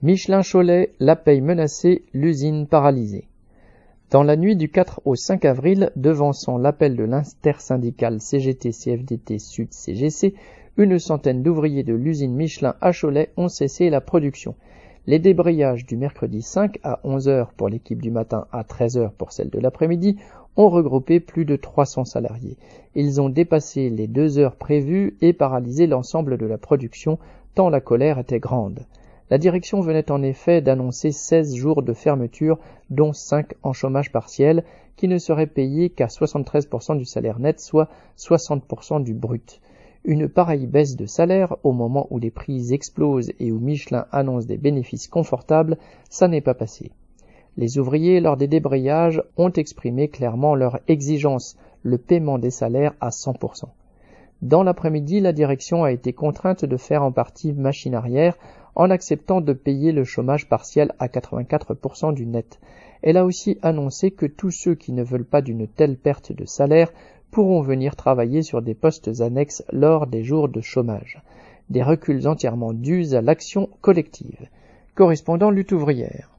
Michelin Cholet, la paye menacée, l'usine paralysée. Dans la nuit du 4 au 5 avril, devançant l'appel de l'intersyndicale CGT-CFDT Sud-CGC, une centaine d'ouvriers de l'usine Michelin à Cholet ont cessé la production. Les débrayages du mercredi 5 à 11h pour l'équipe du matin à 13h pour celle de l'après-midi ont regroupé plus de 300 salariés. Ils ont dépassé les deux heures prévues et paralysé l'ensemble de la production tant la colère était grande. La direction venait en effet d'annoncer 16 jours de fermeture, dont 5 en chômage partiel, qui ne seraient payés qu'à 73% du salaire net, soit 60% du brut. Une pareille baisse de salaire, au moment où les prix explosent et où Michelin annonce des bénéfices confortables, ça n'est pas passé. Les ouvriers, lors des débrayages, ont exprimé clairement leur exigence, le paiement des salaires à 100%. Dans l'après-midi, la direction a été contrainte de faire en partie machine arrière en acceptant de payer le chômage partiel à 84% du net. Elle a aussi annoncé que tous ceux qui ne veulent pas d'une telle perte de salaire pourront venir travailler sur des postes annexes lors des jours de chômage. Des reculs entièrement dus à l'action collective. Correspondant lutte ouvrière.